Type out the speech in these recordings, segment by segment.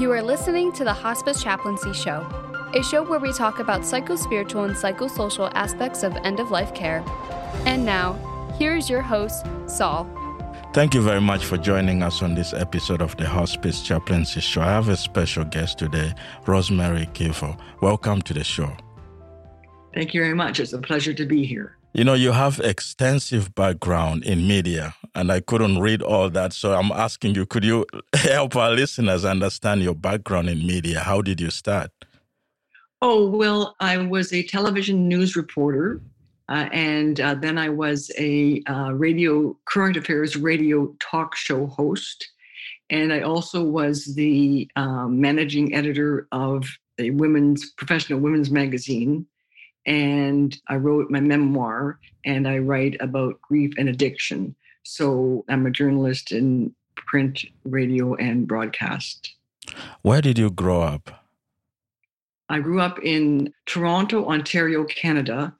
You are listening to the Hospice Chaplaincy Show, a show where we talk about psychospiritual and psychosocial aspects of end of life care. And now, here is your host, Saul. Thank you very much for joining us on this episode of the Hospice Chaplaincy Show. I have a special guest today, Rosemary Keevil. Welcome to the show. Thank you very much. It's a pleasure to be here. You know, you have extensive background in media, and I couldn't read all that. So I'm asking you, could you help our listeners understand your background in media? How did you start? Oh, well, I was a television news reporter, uh, and uh, then I was a uh, radio, current affairs radio talk show host. And I also was the um, managing editor of a women's professional women's magazine and I wrote my memoir and I write about grief and addiction. So I'm a journalist in print, radio, and broadcast. Where did you grow up? I grew up in Toronto, Ontario, Canada,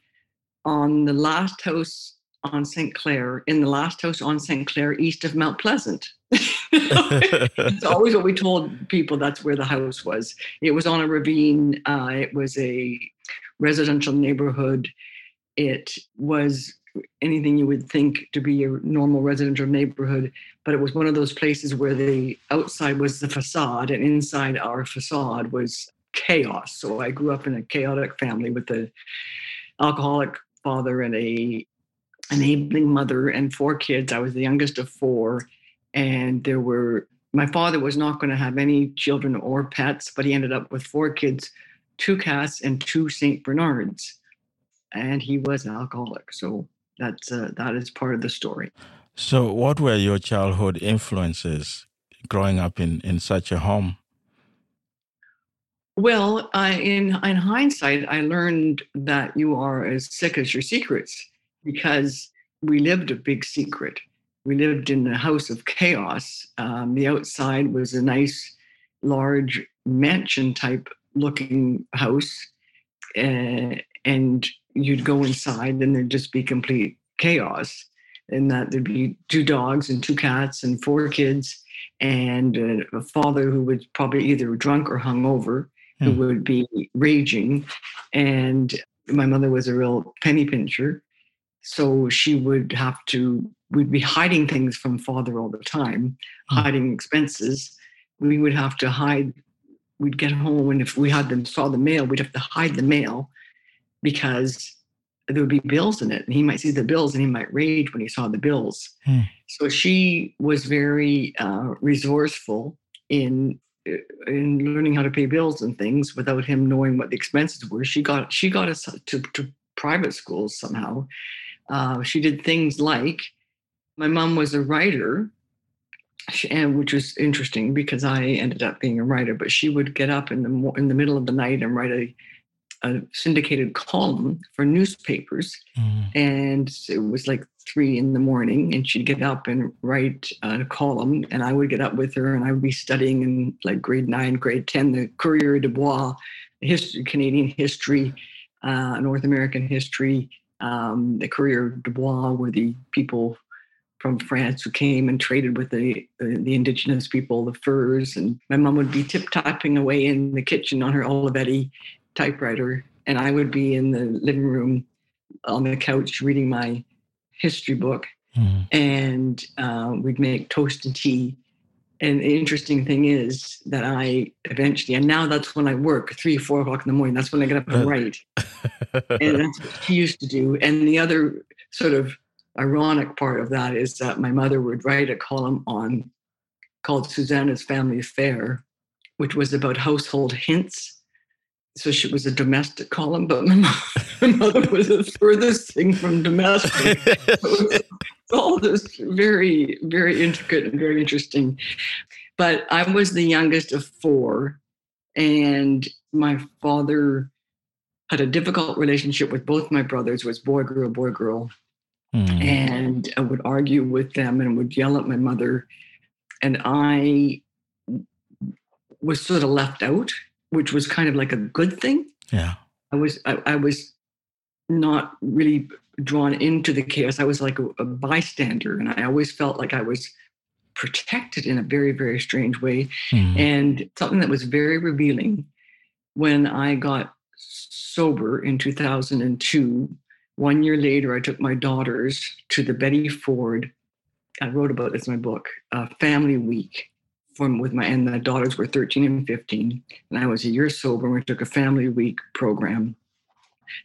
on the last house on St. Clair, in the last house on St. Clair, east of Mount Pleasant. it's always what we told people that's where the house was. It was on a ravine. Uh, it was a residential neighborhood. It was anything you would think to be a normal residential neighborhood, but it was one of those places where the outside was the facade and inside our facade was chaos. So I grew up in a chaotic family with an alcoholic father and a enabling mother and four kids. I was the youngest of four, and there were my father was not going to have any children or pets, but he ended up with four kids two cats and two Saint Bernards, and he was an alcoholic. So that's uh, that is part of the story. So, what were your childhood influences growing up in in such a home? Well, I, in in hindsight, I learned that you are as sick as your secrets because we lived a big secret. We lived in a house of chaos. Um, the outside was a nice, large mansion type looking house uh, and you'd go inside and there'd just be complete chaos and that there'd be two dogs and two cats and four kids and uh, a father who was probably either drunk or hungover hmm. who would be raging and my mother was a real penny pincher so she would have to we'd be hiding things from father all the time hmm. hiding expenses we would have to hide we'd get home and if we had them saw the mail, we'd have to hide the mail because there would be bills in it and he might see the bills and he might rage when he saw the bills. Hmm. So she was very uh, resourceful in in learning how to pay bills and things without him knowing what the expenses were. She got she got us to, to private schools somehow. Uh, she did things like my mom was a writer and which was interesting because I ended up being a writer. But she would get up in the in the middle of the night and write a, a syndicated column for newspapers, mm. and it was like three in the morning, and she'd get up and write a column, and I would get up with her, and I would be studying in like grade nine, grade ten, the Coureurs de Bois, history, Canadian history, uh, North American history. Um, the Coureurs de Bois were the people from France who came and traded with the the indigenous people, the furs. And my mom would be tip tapping away in the kitchen on her Olivetti typewriter, and I would be in the living room on the couch reading my history book, mm. and uh, we'd make toast and tea. And the interesting thing is that I eventually, and now that's when I work, three, four o'clock in the morning. That's when I get up and write. and that's what she used to do. And the other sort of ironic part of that is that my mother would write a column on called Susanna's Family Affair, which was about household hints. So she was a domestic column, but my, mother was the furthest thing from domestic. all this very, very intricate and very interesting. But I was the youngest of four, and my father had a difficult relationship with both my brothers was boy girl boy girl Mm. And I would argue with them and would yell at my mother. And I was sort of left out, which was kind of like a good thing. Yeah. I was I, I was not really drawn into the chaos. I was like a, a bystander, and I always felt like I was protected in a very, very strange way. Mm. And something that was very revealing when I got sober in 2002. One year later, I took my daughters to the Betty Ford. I wrote about this in my book, uh, Family Week. From with my and the daughters were 13 and 15, and I was a year sober. And we took a family week program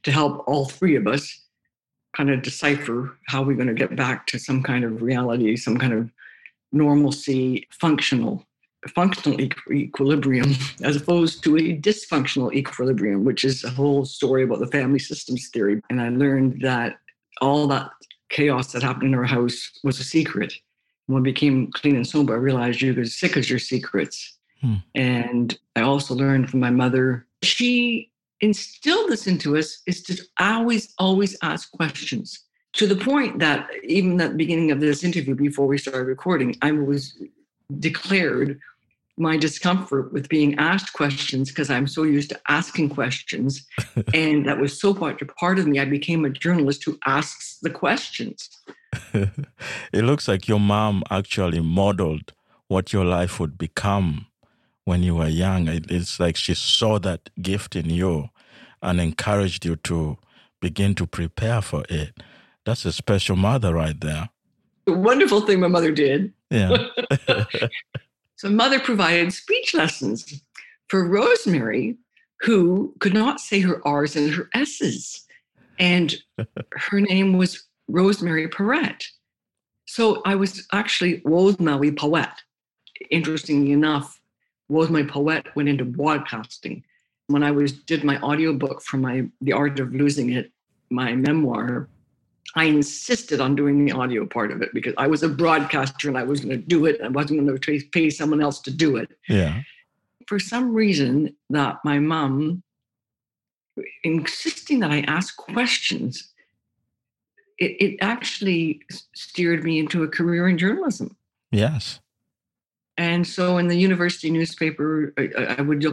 to help all three of us kind of decipher how we're going to get back to some kind of reality, some kind of normalcy, functional functional equilibrium as opposed to a dysfunctional equilibrium, which is a whole story about the family systems theory. And I learned that all that chaos that happened in our house was a secret. When I became clean and sober, I realized you're as sick as your secrets. Hmm. And I also learned from my mother, she instilled this into us is to always, always ask questions to the point that even at the beginning of this interview, before we started recording, I was declared my discomfort with being asked questions because I'm so used to asking questions. and that was so much a part of me. I became a journalist who asks the questions. it looks like your mom actually modeled what your life would become when you were young. It's like she saw that gift in you and encouraged you to begin to prepare for it. That's a special mother right there. The wonderful thing my mother did. Yeah. so, mother provided speech lessons for Rosemary, who could not say her R's and her S's. And her name was Rosemary Perrette. So I was actually Rosemary Poet. Interestingly enough, Rosemary Poet went into broadcasting. When I was did my audiobook for my The Art of Losing It, my memoir, I insisted on doing the audio part of it because I was a broadcaster and I was going to do it. I wasn't going to pay someone else to do it. Yeah. For some reason, that my mom insisting that I ask questions, it, it actually steered me into a career in journalism. Yes. And so in the university newspaper, I, I would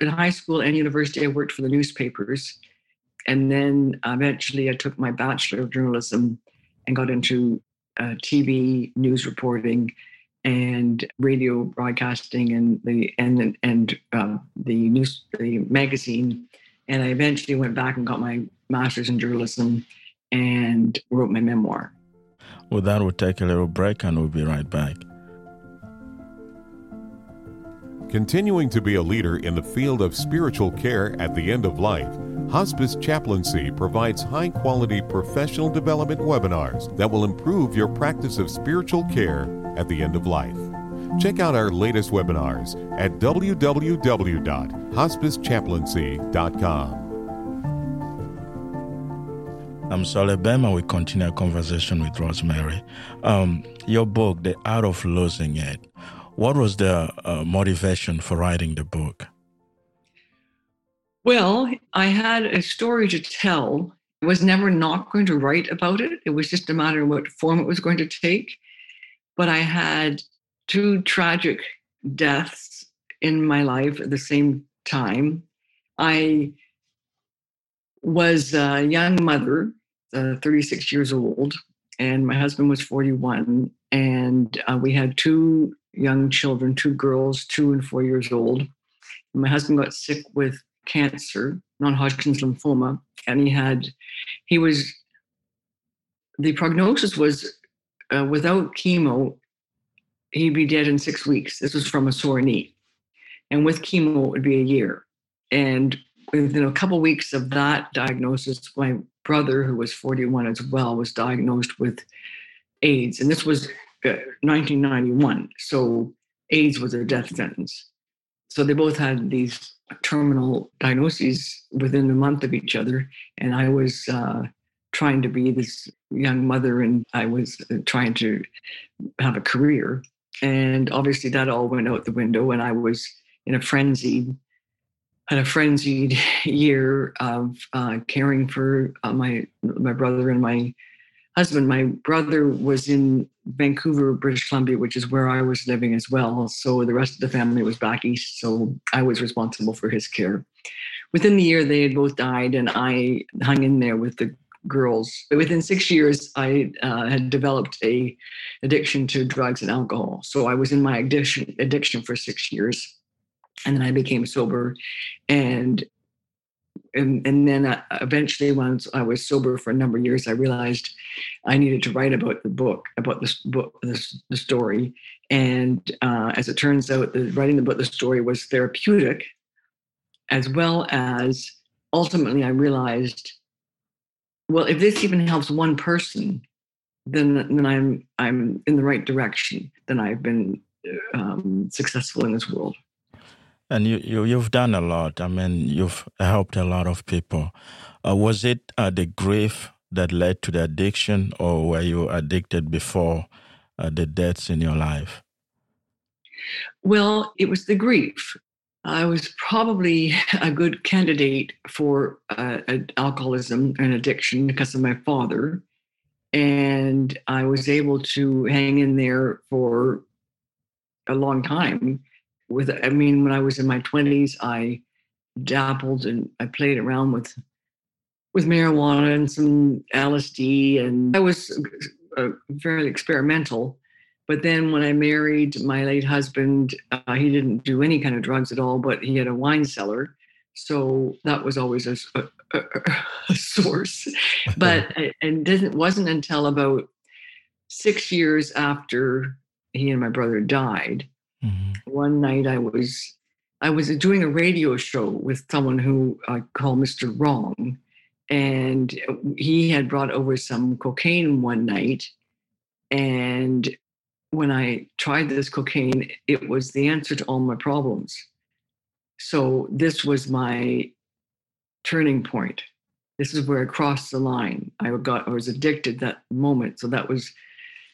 in high school and university, I worked for the newspapers and then eventually I took my Bachelor of Journalism and got into uh, TV news reporting and radio broadcasting and the and and uh, the news the magazine and I eventually went back and got my master's in journalism and wrote my memoir. Well, that will take a little break and we'll be right back. Continuing to be a leader in the field of spiritual care at the end of life, Hospice Chaplaincy provides high quality professional development webinars that will improve your practice of spiritual care at the end of life. Check out our latest webinars at www.hospicechaplaincy.com. I'm Sol Ebema. We continue our conversation with Rosemary. Um, your book, The Art of Losing It, what was the uh, motivation for writing the book? Well, I had a story to tell. I was never not going to write about it. It was just a matter of what form it was going to take. But I had two tragic deaths in my life at the same time. I was a young mother, uh, 36 years old, and my husband was 41. And uh, we had two young children, two girls, two and four years old. My husband got sick with cancer, non-Hodgkin's lymphoma, and he had, he was, the prognosis was uh, without chemo, he'd be dead in six weeks. This was from a sore knee. And with chemo, it would be a year. And within a couple weeks of that diagnosis, my brother, who was 41 as well, was diagnosed with AIDS. And this was 1991. So AIDS was a death sentence. So they both had these terminal diagnoses within a month of each other. And I was uh, trying to be this young mother and I was uh, trying to have a career. And obviously that all went out the window. And I was in a frenzied, had a frenzied year of uh, caring for uh, my my brother and my husband. My brother was in Vancouver, British Columbia, which is where I was living as well. So the rest of the family was back east. So I was responsible for his care. Within the year, they had both died, and I hung in there with the girls. But within six years, I uh, had developed a addiction to drugs and alcohol. So I was in my addiction addiction for six years, and then I became sober, and and and then uh, eventually, once I was sober for a number of years, I realized I needed to write about the book, about this book, this the story. And uh, as it turns out, the writing the story was therapeutic, as well as ultimately, I realized, well, if this even helps one person, then then I'm I'm in the right direction. Then I've been um, successful in this world. And you, you you've done a lot. I mean, you've helped a lot of people. Uh, was it uh, the grief that led to the addiction, or were you addicted before uh, the deaths in your life? Well, it was the grief. I was probably a good candidate for uh, alcoholism and addiction because of my father. And I was able to hang in there for a long time. With, I mean, when I was in my 20s, I dabbled and I played around with with marijuana and some LSD, and I was uh, fairly experimental. But then when I married my late husband, uh, he didn't do any kind of drugs at all, but he had a wine cellar. So that was always a, a, a source. But and didn't wasn't until about six years after he and my brother died. Mm-hmm. One night I was I was doing a radio show with someone who I call Mr. Wrong, and he had brought over some cocaine one night, and when I tried this cocaine, it was the answer to all my problems. So this was my turning point. This is where I crossed the line. I got I was addicted that moment. So that was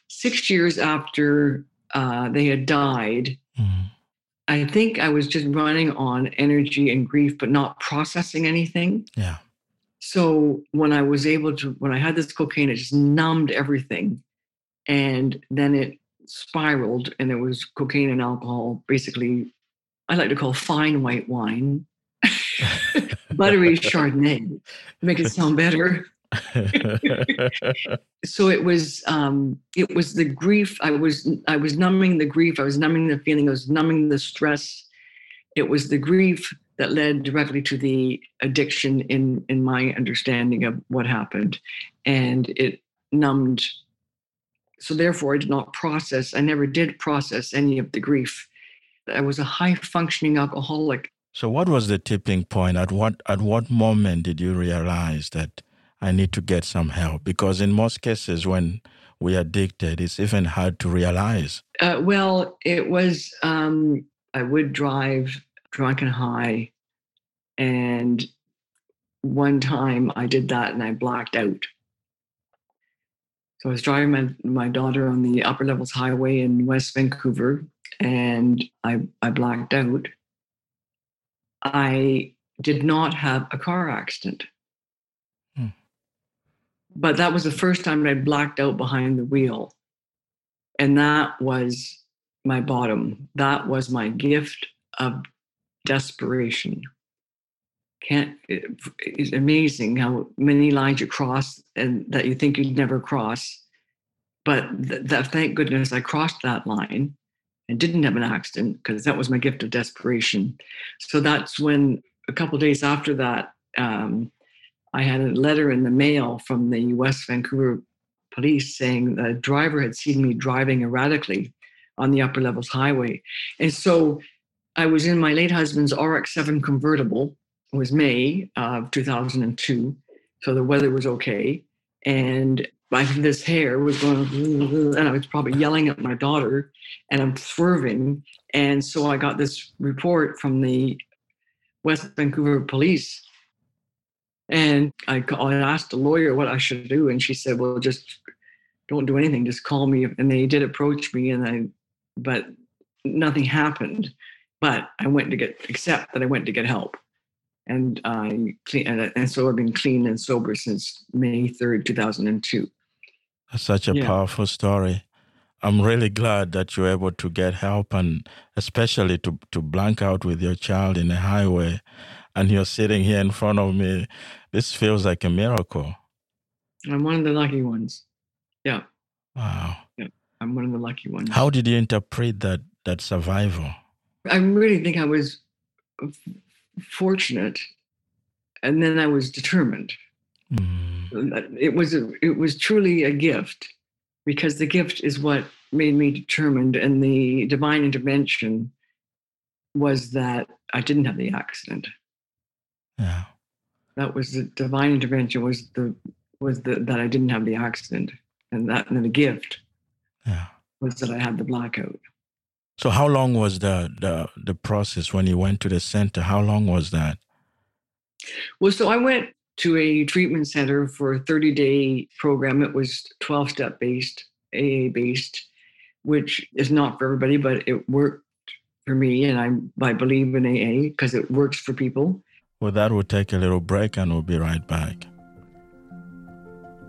six years after uh, they had died. Mm-hmm. I think I was just running on energy and grief, but not processing anything. Yeah. So when I was able to, when I had this cocaine, it just numbed everything. And then it spiraled and there was cocaine and alcohol basically i like to call fine white wine buttery chardonnay to make it sound better so it was um it was the grief i was i was numbing the grief i was numbing the feeling i was numbing the stress it was the grief that led directly to the addiction in in my understanding of what happened and it numbed so therefore, I did not process, I never did process any of the grief. I was a high functioning alcoholic. So what was the tipping point? At what at what moment did you realize that I need to get some help? Because in most cases when we're addicted, it's even hard to realize. Uh, well, it was um, I would drive drunk and high, and one time I did that and I blacked out. So I was driving my, my daughter on the upper levels highway in West Vancouver and I, I blacked out. I did not have a car accident. But that was the first time I blacked out behind the wheel. And that was my bottom. That was my gift of desperation can't it's amazing how many lines you cross and that you think you'd never cross but that thank goodness i crossed that line and didn't have an accident because that was my gift of desperation so that's when a couple days after that um, i had a letter in the mail from the west vancouver police saying the driver had seen me driving erratically on the upper levels highway. And so i was in my late husband's rx-7 convertible It was May of 2002, so the weather was okay, and my this hair was going, and I was probably yelling at my daughter, and I'm swerving, and so I got this report from the West Vancouver Police, and I, I asked a lawyer what I should do, and she said, "Well, just don't do anything, just call me." And they did approach me, and I, but nothing happened. But I went to get, except that I went to get help and I clean, and, and so I've been clean and sober since May third, two thousand and two. That's such a yeah. powerful story. I'm really glad that you're able to get help and especially to, to blank out with your child in the highway and you're sitting here in front of me. This feels like a miracle. I'm one of the lucky ones. Yeah. Wow. Yeah. I'm one of the lucky ones. How did you interpret that that survival? I really think I was fortunate, and then I was determined. Mm. It was a, it was truly a gift, because the gift is what made me determined, and the divine intervention was that I didn't have the accident. Yeah. That was the divine intervention. Was the was the that I didn't have the accident, and that and the gift Yeah. was that I had the blackout. So how long was the the the process when you went to the center? How long was that? Well, so I went to a treatment center for a 30 day program. It was 12 step based, AA based, which is not for everybody, but it worked for me. And I, I believe in AA because it works for people. Well, that will take a little break and we'll be right back.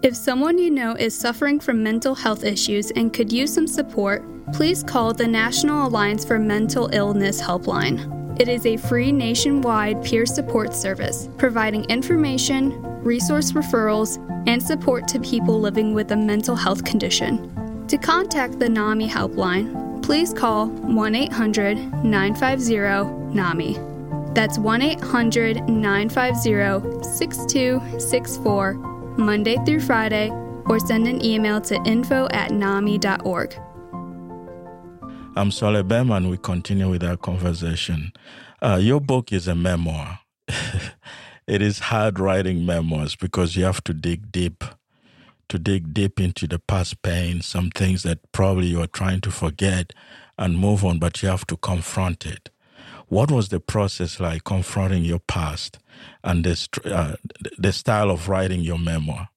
If someone you know is suffering from mental health issues and could use some support, please call the National Alliance for Mental Illness Helpline. It is a free nationwide peer support service, providing information, resource referrals, and support to people living with a mental health condition. To contact the NAMI helpline, please call 1 800 950 NAMI. That's 1 800 950 6264, Monday through Friday, or send an email to info at NAMI.org. I'm Solly Bem, and we continue with our conversation. Uh, your book is a memoir. it is hard writing memoirs because you have to dig deep, to dig deep into the past pain, some things that probably you are trying to forget and move on, but you have to confront it. What was the process like confronting your past and the, uh, the style of writing your memoir?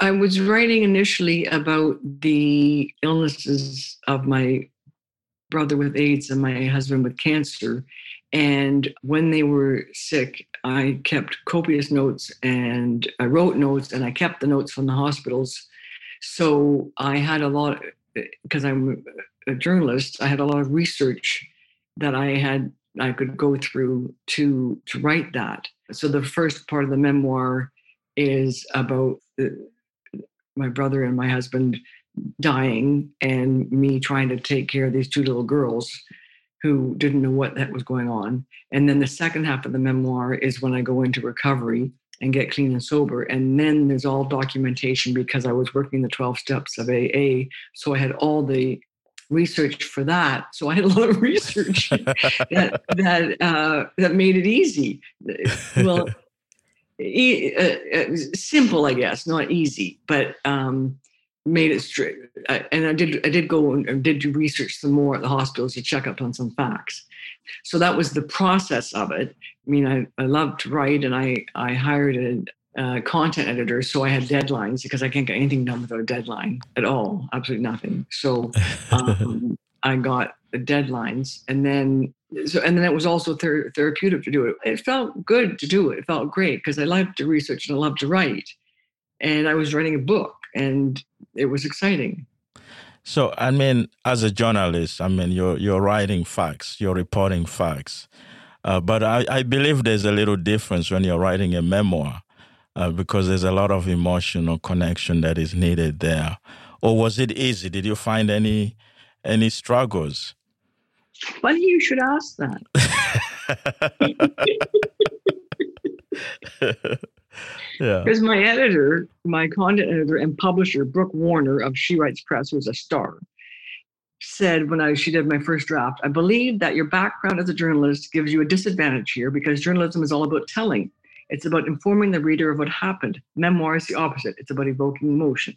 I was writing initially about the illnesses of my brother with AIDS and my husband with cancer. And when they were sick, I kept copious notes and I wrote notes and I kept the notes from the hospitals. So I had a lot, because I'm a journalist, I had a lot of research that I had I could go through to to write that. So the first part of the memoir is about the, my brother and my husband dying and me trying to take care of these two little girls who didn't know what that was going on. And then the second half of the memoir is when I go into recovery and get clean and sober. And then there's all documentation because I was working the 12 steps of AA. So I had all the research for that. So I had a lot of research that that uh, that made it easy. Well, e- uh, uh, simple, I guess, not easy, but um, made it straight. and I did I did go and did do research some more at the hospitals to check up on some facts. So that was the process of it. I mean, I, I love to write, and I I hired a uh, content editor, so I had deadlines because I can't get anything done without a deadline at all, absolutely nothing. So um, I got the deadlines, and then so and then it was also ther- therapeutic to do it. It felt good to do it. It felt great because I loved to research and I loved to write, and I was writing a book, and it was exciting. So, I mean, as a journalist, I mean, you're you're writing facts, you're reporting facts, uh, but I, I believe there's a little difference when you're writing a memoir uh, because there's a lot of emotional connection that is needed there. Or was it easy? Did you find any any struggles? Funny you should ask that. yeah. Because my editor, my content editor and publisher, Brooke Warner of She Writes Press, who's a star, said when I she did my first draft, I believe that your background as a journalist gives you a disadvantage here because journalism is all about telling. It's about informing the reader of what happened. Memoir is the opposite. It's about evoking emotion.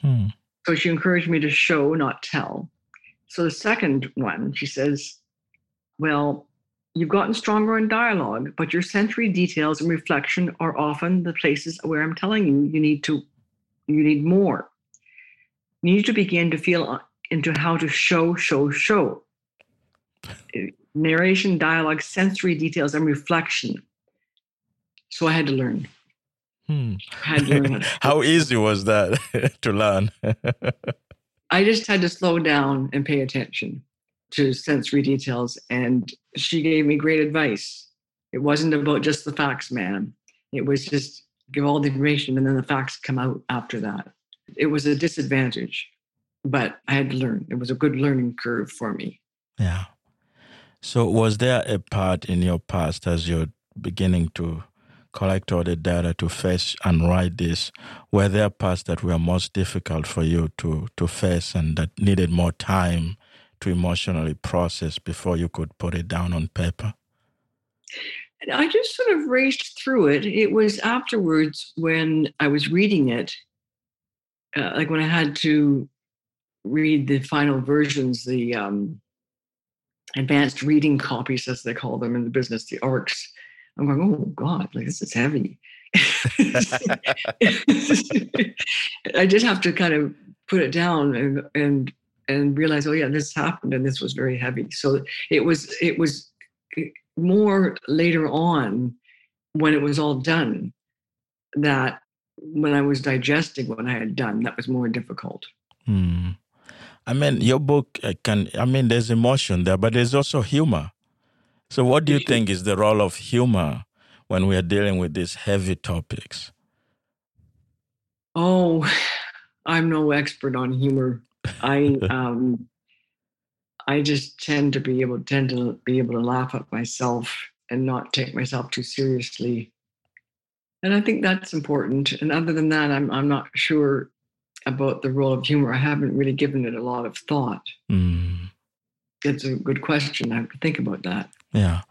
Hmm. So she encouraged me to show, not tell. So the second one, she says, Well, you've gotten stronger in dialogue, but your sensory details and reflection are often the places where I'm telling you you need to you need more. You need to begin to feel into how to show, show, show. Narration, dialogue, sensory details, and reflection. So I had to learn. Hmm. Had to learn how, to How easy was that to learn? I just had to slow down and pay attention to sensory details. And she gave me great advice. It wasn't about just the facts, man. It was just give all the information and then the facts come out after that. It was a disadvantage, but I had to learn. It was a good learning curve for me. Yeah. So, was there a part in your past as you're beginning to collect all the data to face and write this? Were there parts that were most difficult for you to, to face and that needed more time to emotionally process before you could put it down on paper? I just sort of raced through it. It was afterwards when I was reading it, uh, like when I had to read the final versions, the um, advanced reading copies, as they call them in the business, the ARCs. I'm going, oh God, like this is heavy. I just have to kind of put it down and and and realize, oh yeah, this happened and this was very heavy. So it was it was more later on when it was all done that when I was digesting what I had done, that was more difficult. Hmm. I mean, your book uh, can, I mean, there's emotion there, but there's also humor. So, what do you think is the role of humor when we are dealing with these heavy topics? Oh, I'm no expert on humor. I um, I just tend to be able tend to be able to laugh at myself and not take myself too seriously. And I think that's important. And other than that, I'm I'm not sure about the role of humor. I haven't really given it a lot of thought. Mm. It's a good question. I to think about that. Yeah.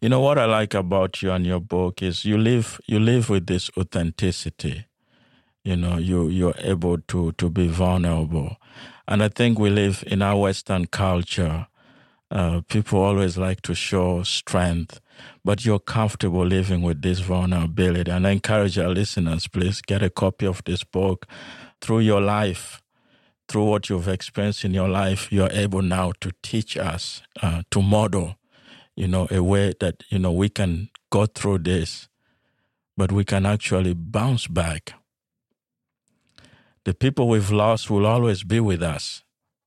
You know what I like about you and your book is you live you live with this authenticity. You know, you you're able to to be vulnerable. And I think we live in our Western culture. Uh, people always like to show strength, but you're comfortable living with this vulnerability. And I encourage our listeners, please get a copy of this book. Through your life, through what you've experienced in your life, you're able now to teach us, uh, to model, you know, a way that, you know, we can go through this, but we can actually bounce back the people we've lost will always be with us.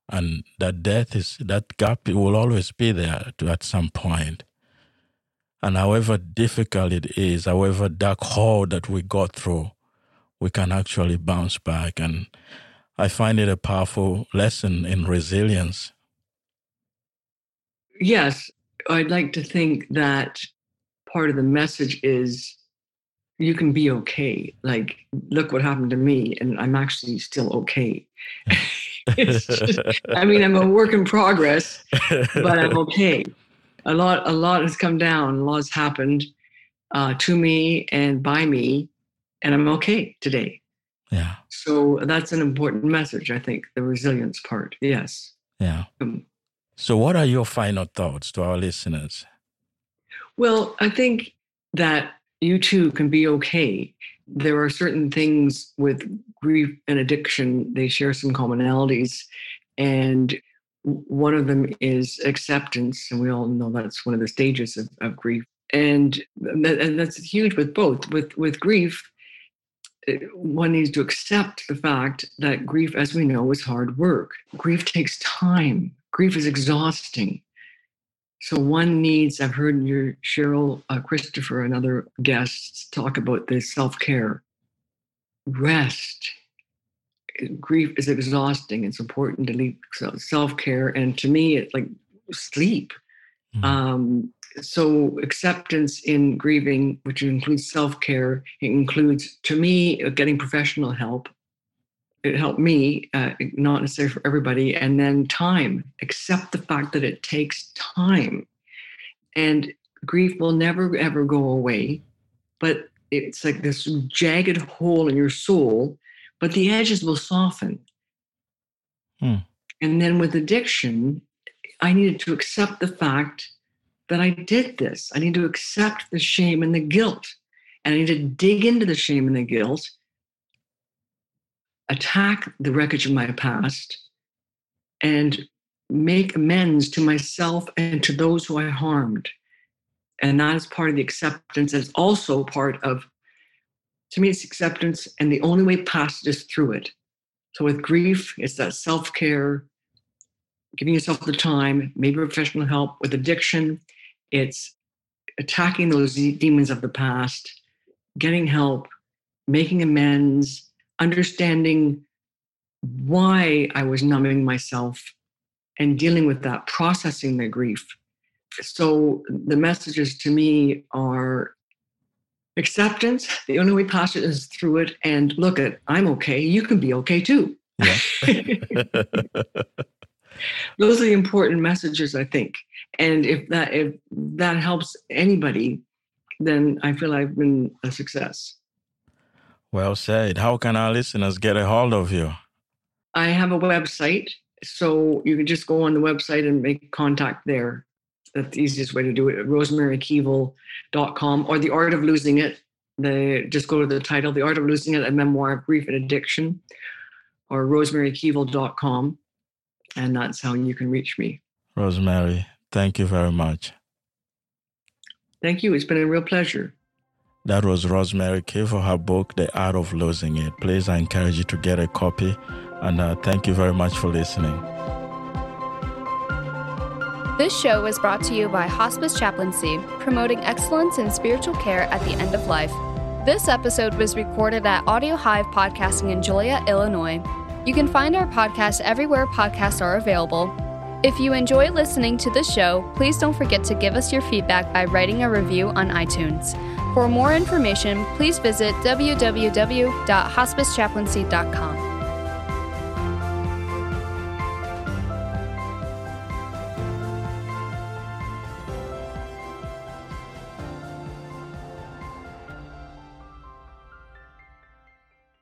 And that death is, that gap will always be there to, at some point. And however difficult it is, however dark hole that we go through, we can actually bounce back. And I find it a powerful lesson in resilience. Yes, I'd like to think that part of the message is you can be okay. Like, look what happened to me, and I'm actually still okay. just, I mean, I'm a work in progress, but I'm okay. A lot, a lot has come down. A lot has happened uh, to me and by me, and I'm okay today. Yeah. So that's an important message, I think, the resilience part. Yes. Yeah. Um, so, what are your final thoughts to our listeners? Well, I think that you too can be okay. There are certain things with grief and addiction, they share some commonalities. And one of them is acceptance. And we all know that's one of the stages of, of grief. And, and that's huge with both. With, with grief, one needs to accept the fact that grief, as we know, is hard work. Grief takes time. Grief is exhausting. So one needs, I've heard your Cheryl uh, Christopher and other guests talk about this self-care. Rest. Grief is exhausting. It's important to leave self-care. And to me, it's like sleep. Mm-hmm. Um, so acceptance in grieving, which includes self-care, it includes, to me, getting professional help it helped me, uh, not necessarily for everybody. And then time, accept the fact that it takes time. And grief will never, ever go away. But it's like this jagged hole in your soul, but the edges will soften. Hmm. And then with addiction, I needed to accept the fact that I did this. I need to accept the shame and the guilt. And I need to dig into the shame and the guilt attack the wreckage of my past and make amends to myself and to those who I harmed. And that is part of the acceptance. It's also part of, to me, it's acceptance. And the only way past is through it. So with grief, it's that self care, giving yourself the time, maybe professional help. With addiction, it's attacking those demons of the past, getting help, making amends, understanding why I was numbing myself and dealing with that, processing the grief. So the messages to me are acceptance. The only way past it is through it. And look at, I'm okay. You can be okay too. Yeah. Those are the important messages, I think. And if that if that helps anybody, then I feel I've been a success. Well said. How can our listeners get a hold of you? I have a website, so you can just go on the website and make contact there. That's the easiest way to do it. RosemaryKeevil.com or The Art of Losing It. The just go to the title, The Art of Losing It, a memoir of grief and addiction, or RosemaryKeevil.com, and that's how you can reach me. Rosemary, thank you very much. Thank you. It's been a real pleasure. That was Rosemary K for her book, The Art of Losing It. Please, I encourage you to get a copy. And uh, thank you very much for listening. This show was brought to you by Hospice Chaplaincy, promoting excellence in spiritual care at the end of life. This episode was recorded at Audio Hive Podcasting in Joliet, Illinois. You can find our podcast everywhere podcasts are available. If you enjoy listening to the show, please don't forget to give us your feedback by writing a review on iTunes. For more information, please visit www.hospicechaplaincy.com.